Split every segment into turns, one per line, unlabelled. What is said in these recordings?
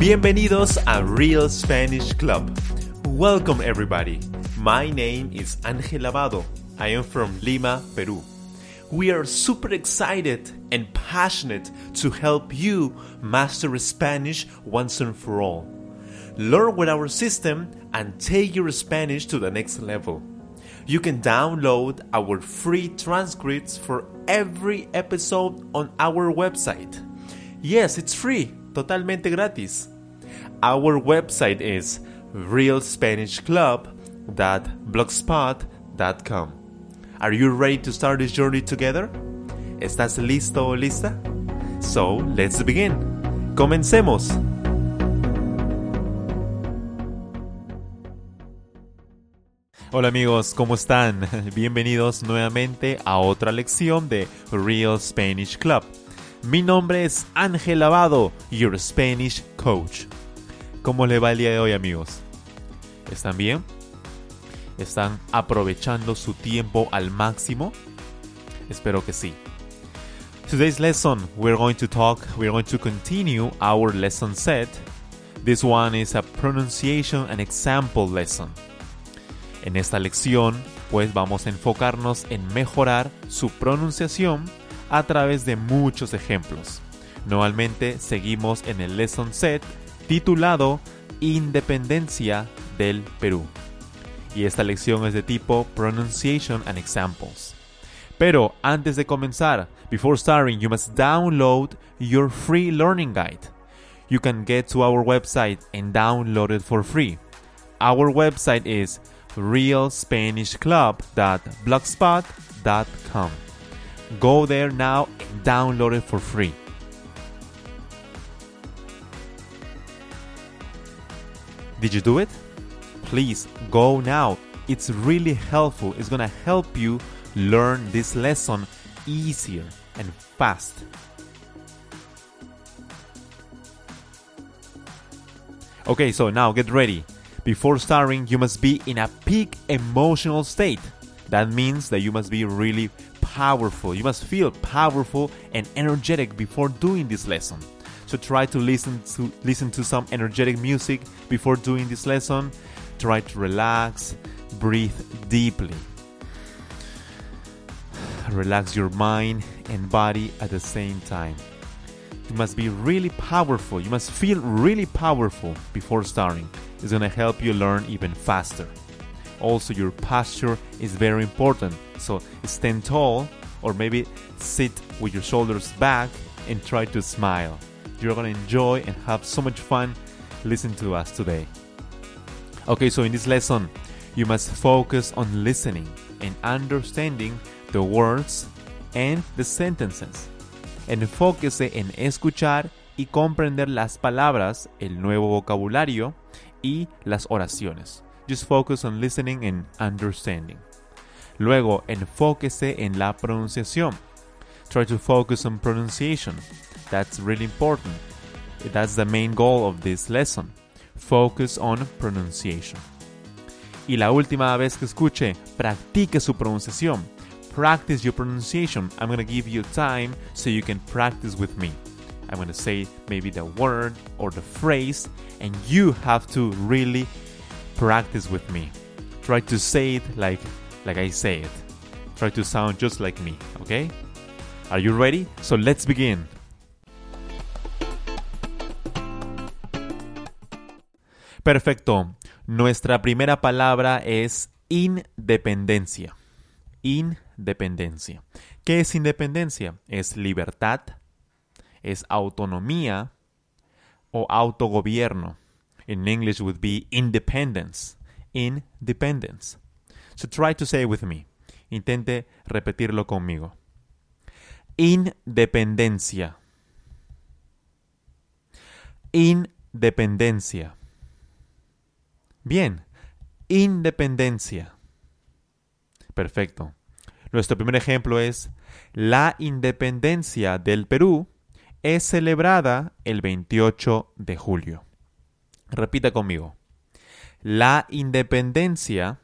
Bienvenidos a Real Spanish Club. Welcome everybody. My name is Ángel Lavado. I am from Lima, Peru. We are super excited and passionate to help you master Spanish once and for all. Learn with our system and take your Spanish to the next level. You can download our free transcripts for every episode on our website. Yes, it's free, totalmente gratis. Our website is realspanishclub.blogspot.com. Are you ready to start this journey together? ¿Estás listo o lista? So, let's begin. Comencemos. Hola amigos, ¿cómo están? Bienvenidos nuevamente a otra lección de Real Spanish Club. Mi nombre es Ángel Lavado, your Spanish coach. ¿Cómo le va el día de hoy amigos? ¿Están bien? ¿Están aprovechando su tiempo al máximo? Espero que sí. Today's lesson, we're going to talk, we're going to continue our lesson set. This one is a pronunciation and example lesson. En esta lección, pues vamos a enfocarnos en mejorar su pronunciación a través de muchos ejemplos. Normalmente seguimos en el lesson set titulado Independencia del Perú. Y esta lección es de tipo Pronunciation and Examples. Pero antes de comenzar, before starting, you must download your free learning guide. You can get to our website and download it for free. Our website is realspanishclub.blogspot.com. Go there now and download it for free. Did you do it? Please go now. It's really helpful. It's going to help you learn this lesson easier and fast. Okay, so now get ready. Before starting, you must be in a peak emotional state. That means that you must be really powerful. You must feel powerful and energetic before doing this lesson. So try to listen to listen to some energetic music before doing this lesson. Try to relax, breathe deeply. Relax your mind and body at the same time. You must be really powerful. You must feel really powerful before starting. It's going to help you learn even faster. Also, your posture is very important. So, stand tall or maybe sit with your shoulders back and try to smile. You're to enjoy and have so much fun listening to us today. Okay, so in this lesson, you must focus on listening and understanding the words and the sentences. Enfóquese en escuchar y comprender las palabras, el nuevo vocabulario y las oraciones. Just focus on listening and understanding. Luego, enfóquese en la pronunciación. Try to focus on pronunciation. That's really important. That's the main goal of this lesson. Focus on pronunciation. Y la última vez que escuche, practique su pronunciación. Practice your pronunciation. I'm going to give you time so you can practice with me. I'm going to say maybe the word or the phrase, and you have to really practice with me. Try to say it like like I say it. Try to sound just like me, okay? Are you ready? So let's begin. Perfecto. Nuestra primera palabra es independencia. Independencia. ¿Qué es independencia? Es libertad, es autonomía o autogobierno. In English would be independence. Independence. Try to say it with me. Intente repetirlo conmigo. Independencia. Independencia. Bien. Independencia. Perfecto. Nuestro primer ejemplo es la independencia del Perú es celebrada el 28 de julio. Repita conmigo. La independencia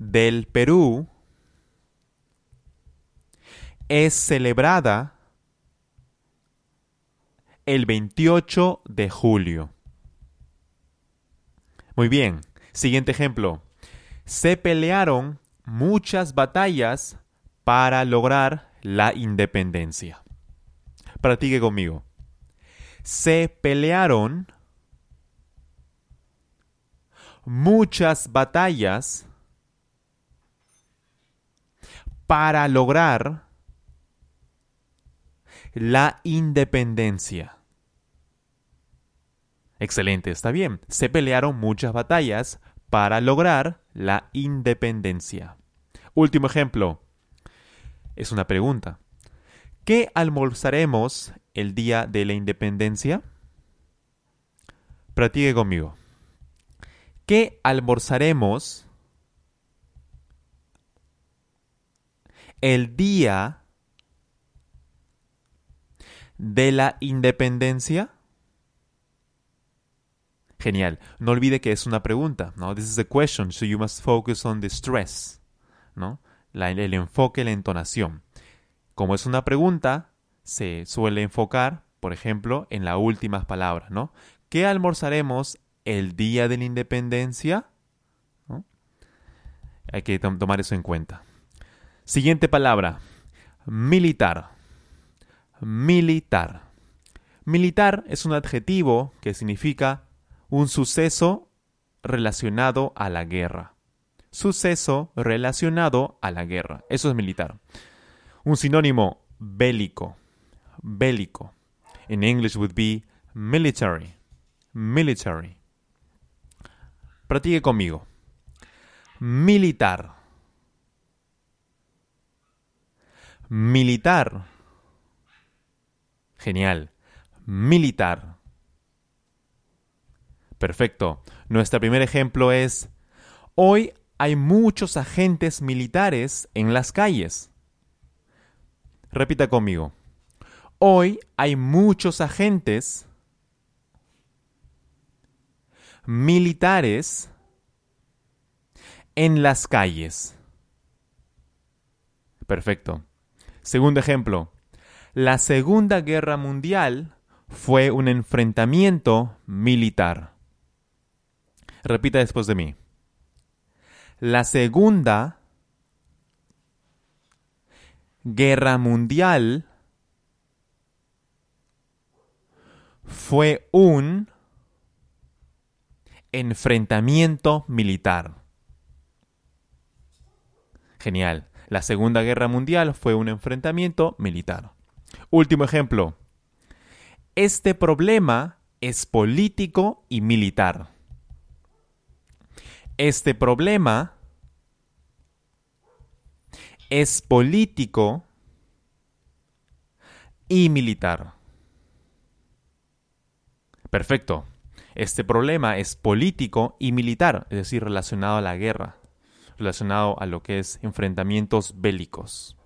del Perú es celebrada el 28 de julio. Muy bien, siguiente ejemplo. Se pelearon muchas batallas para lograr la independencia. Practique conmigo. Se pelearon muchas batallas para lograr la independencia. Excelente, está bien. Se pelearon muchas batallas para lograr la independencia. Último ejemplo. Es una pregunta. ¿Qué almorzaremos el día de la independencia? Practique conmigo. ¿Qué almorzaremos el día de la independencia? Genial. No olvide que es una pregunta, ¿no? This is a question, so you must focus on the stress, ¿no? el enfoque, la entonación. Como es una pregunta, se suele enfocar, por ejemplo, en las últimas palabras, ¿no? ¿Qué almorzaremos el día de la independencia? Hay que tomar eso en cuenta. Siguiente palabra, militar. Militar. Militar es un adjetivo que significa un suceso relacionado a la guerra. Suceso relacionado a la guerra. Eso es militar. Un sinónimo bélico. Bélico. In English would be military. Military. Practique conmigo. Militar. Militar. Genial. Militar. Perfecto. Nuestro primer ejemplo es, hoy hay muchos agentes militares en las calles. Repita conmigo. Hoy hay muchos agentes militares en las calles. Perfecto. Segundo ejemplo. La Segunda Guerra Mundial fue un enfrentamiento militar. Repita después de mí. La Segunda Guerra Mundial fue un enfrentamiento militar. Genial. La Segunda Guerra Mundial fue un enfrentamiento militar. Último ejemplo. Este problema es político y militar. Este problema es político y militar. Perfecto. Este problema es político y militar, es decir, relacionado a la guerra, relacionado a lo que es enfrentamientos bélicos.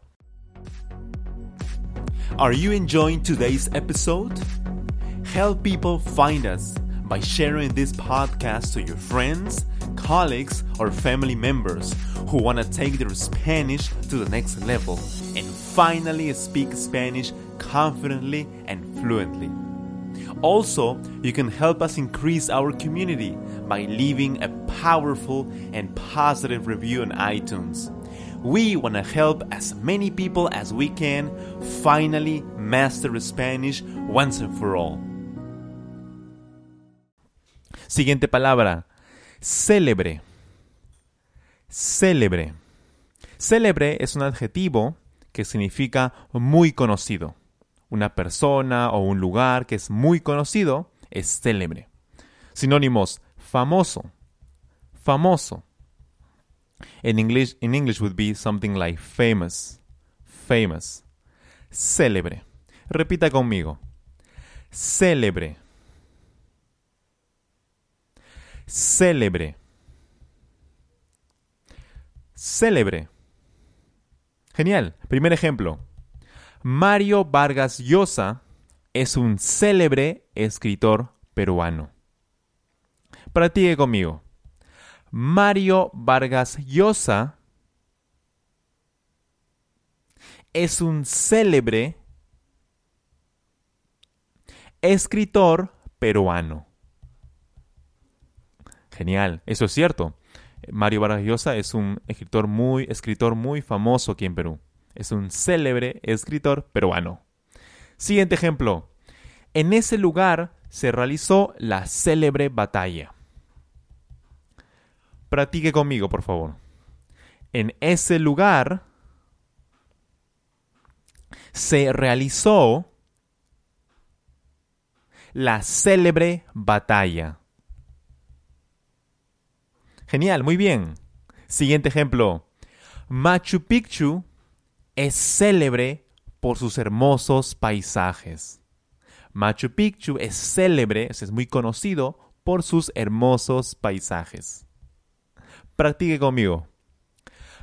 Are you enjoying today's episode? Help people find us by sharing this podcast to your friends, colleagues, or family members who want to take their Spanish to the next level and finally speak Spanish confidently and fluently. Also, you can help us increase our community by leaving a powerful and positive review on iTunes. We want to help as many people as we can finally master Spanish once and for all.
Siguiente palabra, célebre. Célebre. Célebre es un adjetivo que significa muy conocido. Una persona o un lugar que es muy conocido es célebre. Sinónimos, famoso. Famoso. In English, in English would be something like famous. Famous. Célebre. Repita conmigo. Célebre. Célebre. Célebre. Genial. Primer ejemplo. Mario Vargas Llosa es un célebre escritor peruano. Practique conmigo. Mario Vargas Llosa es un célebre escritor peruano. Genial, eso es cierto. Mario Vargas Llosa es un escritor muy, escritor muy famoso aquí en Perú. Es un célebre escritor peruano. Siguiente ejemplo. En ese lugar se realizó la célebre batalla. Practique conmigo, por favor. En ese lugar se realizó la célebre batalla. Genial, muy bien. Siguiente ejemplo. Machu Picchu es célebre por sus hermosos paisajes. Machu Picchu es célebre, es muy conocido por sus hermosos paisajes. Practique conmigo.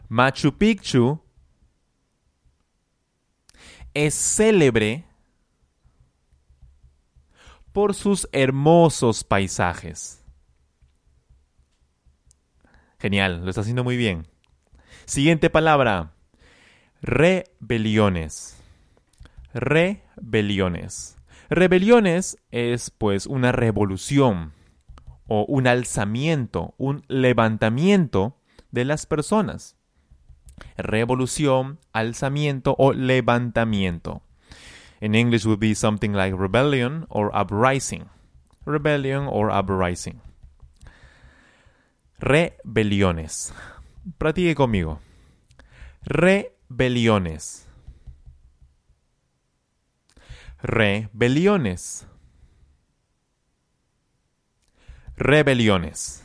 Machu Picchu es célebre por sus hermosos paisajes. Genial, lo está haciendo muy bien. Siguiente palabra. Rebeliones. Rebeliones. Rebeliones es pues una revolución o un alzamiento, un levantamiento de las personas. Revolución, alzamiento o levantamiento. In English would be something like rebellion or uprising. Rebellion or uprising. Rebeliones. Practique conmigo. Rebeliones. Rebeliones. Rebeliones.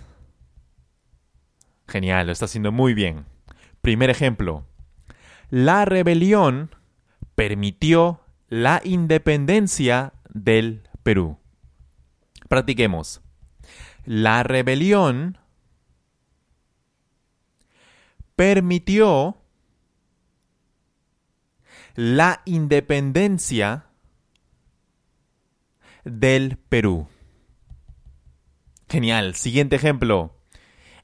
Genial, lo está haciendo muy bien. Primer ejemplo. La rebelión permitió la independencia del Perú. Practiquemos. La rebelión permitió la independencia del Perú. Genial. Siguiente ejemplo.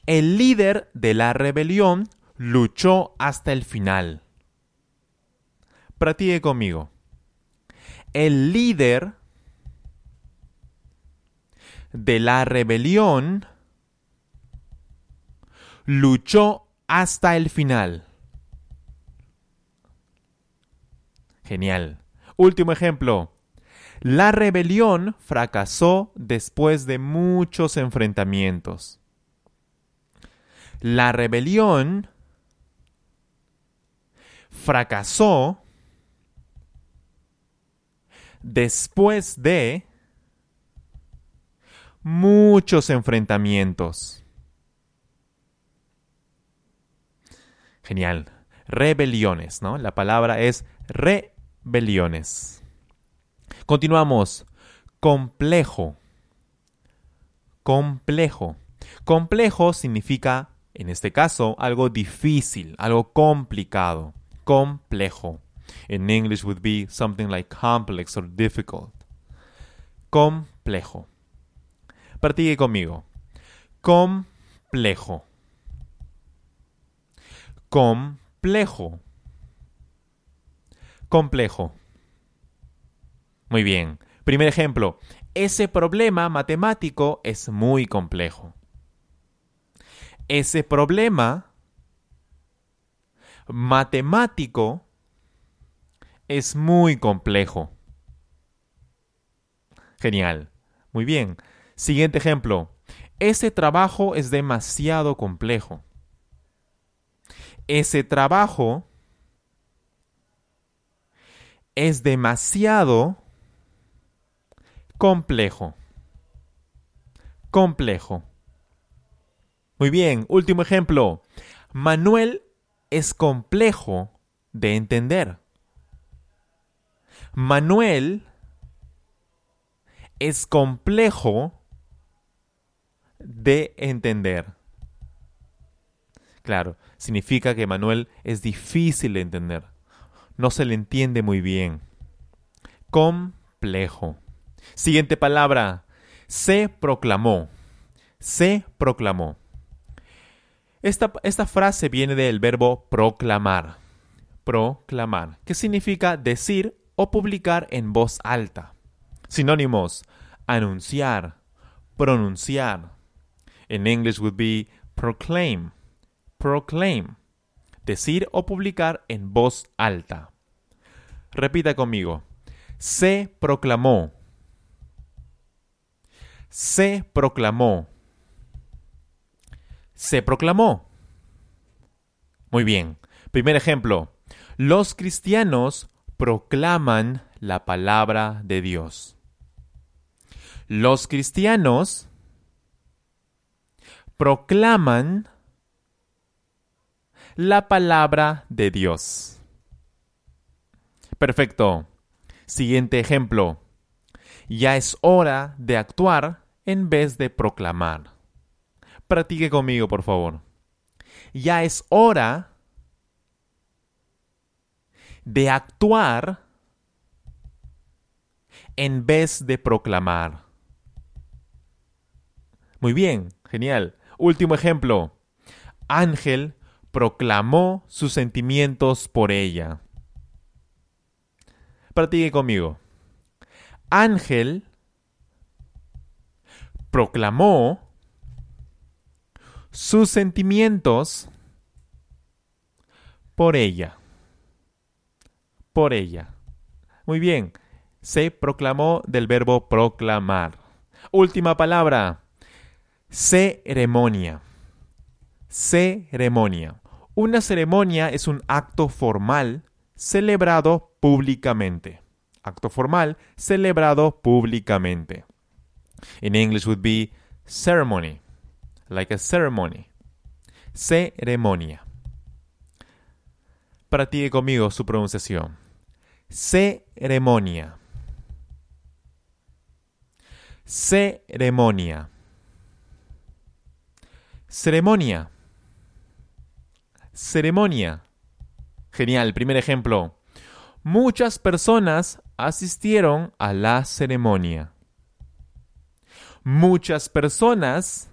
El líder de la rebelión luchó hasta el final. Practique conmigo. El líder de la rebelión luchó hasta el final. Genial. Último ejemplo. La rebelión fracasó después de muchos enfrentamientos. La rebelión fracasó después de muchos enfrentamientos. Genial. Rebeliones, ¿no? La palabra es rebeliones. Continuamos. Complejo. Complejo. Complejo significa, en este caso, algo difícil, algo complicado. Complejo. In English would be something like complex or difficult. Complejo. Practique conmigo. Complejo. Complejo. Complejo. Muy bien. Primer ejemplo. Ese problema matemático es muy complejo. Ese problema matemático es muy complejo. Genial. Muy bien. Siguiente ejemplo. Ese trabajo es demasiado complejo ese trabajo es demasiado complejo. Complejo. Muy bien, último ejemplo. Manuel es complejo de entender. Manuel es complejo de entender. Claro, significa que Manuel es difícil de entender. No se le entiende muy bien. Complejo. Siguiente palabra. Se proclamó. Se proclamó. Esta, esta frase viene del verbo proclamar. Proclamar, que significa decir o publicar en voz alta. Sinónimos: anunciar, pronunciar. In English would be proclaim, proclaim. Decir o publicar en voz alta. Repita conmigo. Se proclamó. Se proclamó. Se proclamó. Muy bien. Primer ejemplo. Los cristianos proclaman la palabra de Dios. Los cristianos proclaman la palabra de Dios. Perfecto. Siguiente ejemplo. Ya es hora de actuar en vez de proclamar. Practique conmigo, por favor. Ya es hora de actuar en vez de proclamar. Muy bien, genial. Último ejemplo. Ángel proclamó sus sentimientos por ella. Practique conmigo. Ángel proclamó sus sentimientos por ella. Por ella. Muy bien. Se proclamó del verbo proclamar. Última palabra. Ceremonia. Ceremonia. Una ceremonia es un acto formal celebrado públicamente. Acto formal celebrado públicamente. In English would be ceremony, like a ceremony. Ceremonia. Practique conmigo su pronunciación. Ceremonia. Ceremonia. Ceremonia. Ceremonia. Genial, primer ejemplo. Muchas personas asistieron a la ceremonia. Muchas personas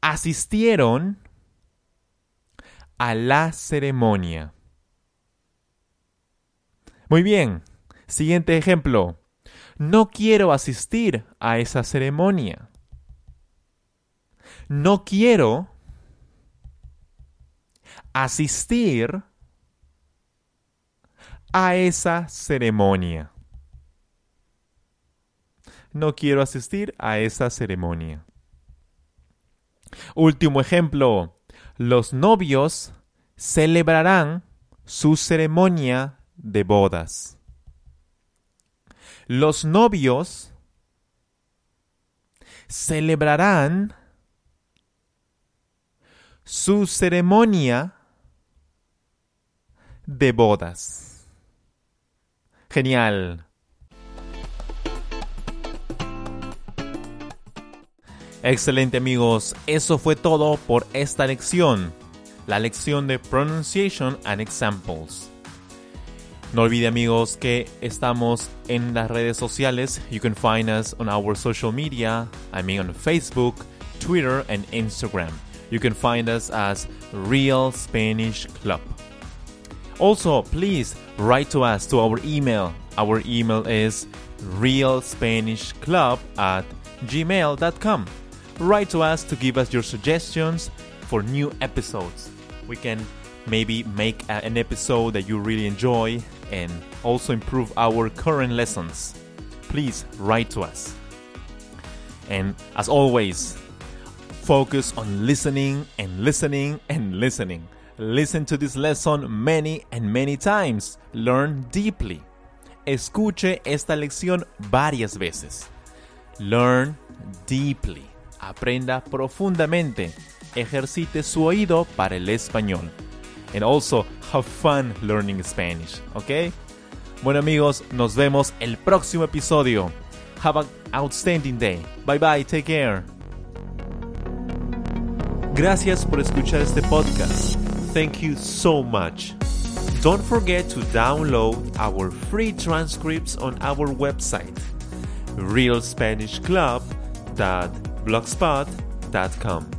asistieron a la ceremonia. Muy bien. Siguiente ejemplo. No quiero asistir a esa ceremonia no quiero asistir a esa ceremonia. No quiero asistir a esa ceremonia. Último ejemplo. Los novios celebrarán su ceremonia de bodas. Los novios celebrarán su ceremonia de bodas. Genial. Excelente amigos, eso fue todo por esta lección, la lección de Pronunciation and Examples. No olvide amigos que estamos en las redes sociales. You can find us on our social media, I mean on Facebook, Twitter and Instagram. You can find us as Real Spanish Club. Also, please write to us to our email. Our email is realspanishclub at gmail.com. Write to us to give us your suggestions for new episodes. We can maybe make a, an episode that you really enjoy and also improve our current lessons. Please write to us. And as always, Focus on listening and listening and listening. Listen to this lesson many and many times. Learn deeply. Escuche esta lección varias veces. Learn deeply. Aprenda profundamente. Ejercite su oído para el español. And also have fun learning Spanish, ¿ok? Bueno amigos, nos vemos el próximo episodio. Have an outstanding day. Bye bye, take care. Gracias por escuchar este podcast. Thank you so much. Don't forget to download our free transcripts on our website, realspanishclub.blogspot.com.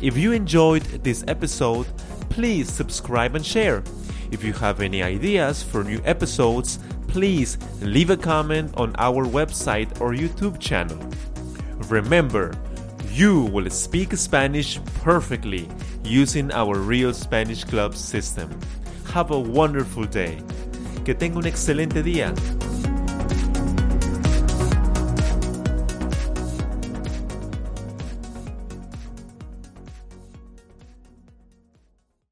If you enjoyed this episode, please subscribe and share. If you have any ideas for new episodes, please leave a comment on our website or YouTube channel. Remember, you will speak Spanish perfectly using our Real Spanish Club system. Have a wonderful day. Que tenga un excelente día.